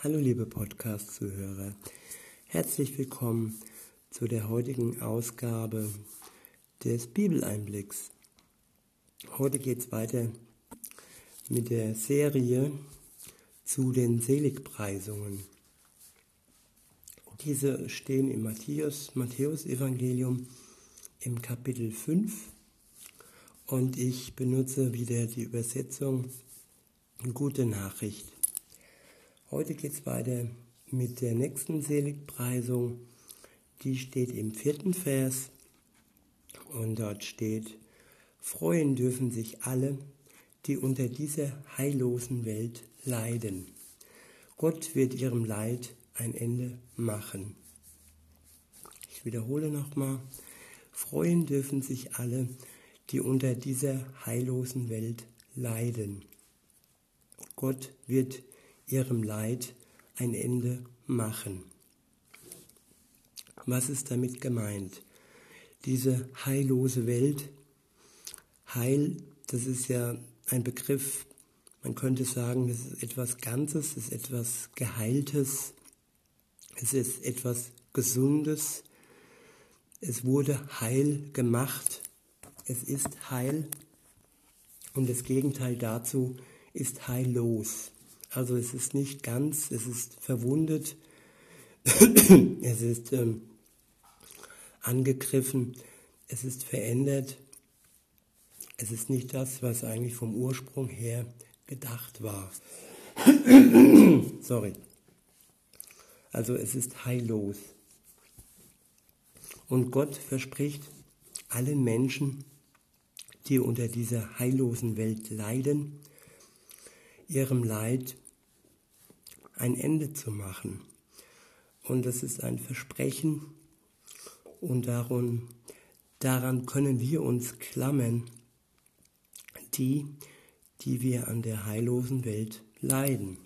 Hallo liebe Podcast-Zuhörer, herzlich willkommen zu der heutigen Ausgabe des Bibeleinblicks. Heute geht es weiter mit der Serie zu den Seligpreisungen. Diese stehen im Matthäus, Matthäus Evangelium im Kapitel 5 und ich benutze wieder die Übersetzung Gute Nachricht. Heute geht es weiter mit der nächsten Seligpreisung. Die steht im vierten Vers und dort steht, Freuen dürfen sich alle, die unter dieser heillosen Welt leiden. Gott wird ihrem Leid ein Ende machen. Ich wiederhole nochmal, freuen dürfen sich alle, die unter dieser heillosen Welt leiden. Gott wird ihrem Leid ein Ende machen. Was ist damit gemeint? Diese heillose Welt, Heil, das ist ja ein Begriff, man könnte sagen, es ist etwas Ganzes, es ist etwas Geheiltes, es ist etwas Gesundes, es wurde heil gemacht, es ist heil und das Gegenteil dazu ist heillos. Also es ist nicht ganz, es ist verwundet, es ist ähm, angegriffen, es ist verändert, es ist nicht das, was eigentlich vom Ursprung her gedacht war. Sorry. Also es ist heillos. Und Gott verspricht allen Menschen, die unter dieser heillosen Welt leiden, ihrem Leid ein Ende zu machen. Und das ist ein Versprechen und daran, daran können wir uns klammern, die, die wir an der heillosen Welt leiden.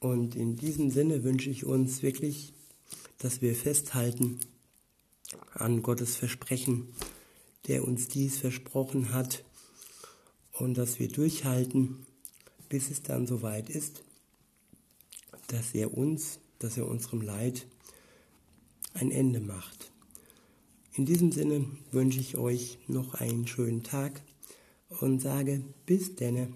Und in diesem Sinne wünsche ich uns wirklich, dass wir festhalten an Gottes Versprechen, der uns dies versprochen hat und dass wir durchhalten, bis es dann soweit ist, dass er uns, dass er unserem Leid ein Ende macht. In diesem Sinne wünsche ich euch noch einen schönen Tag und sage bis denne.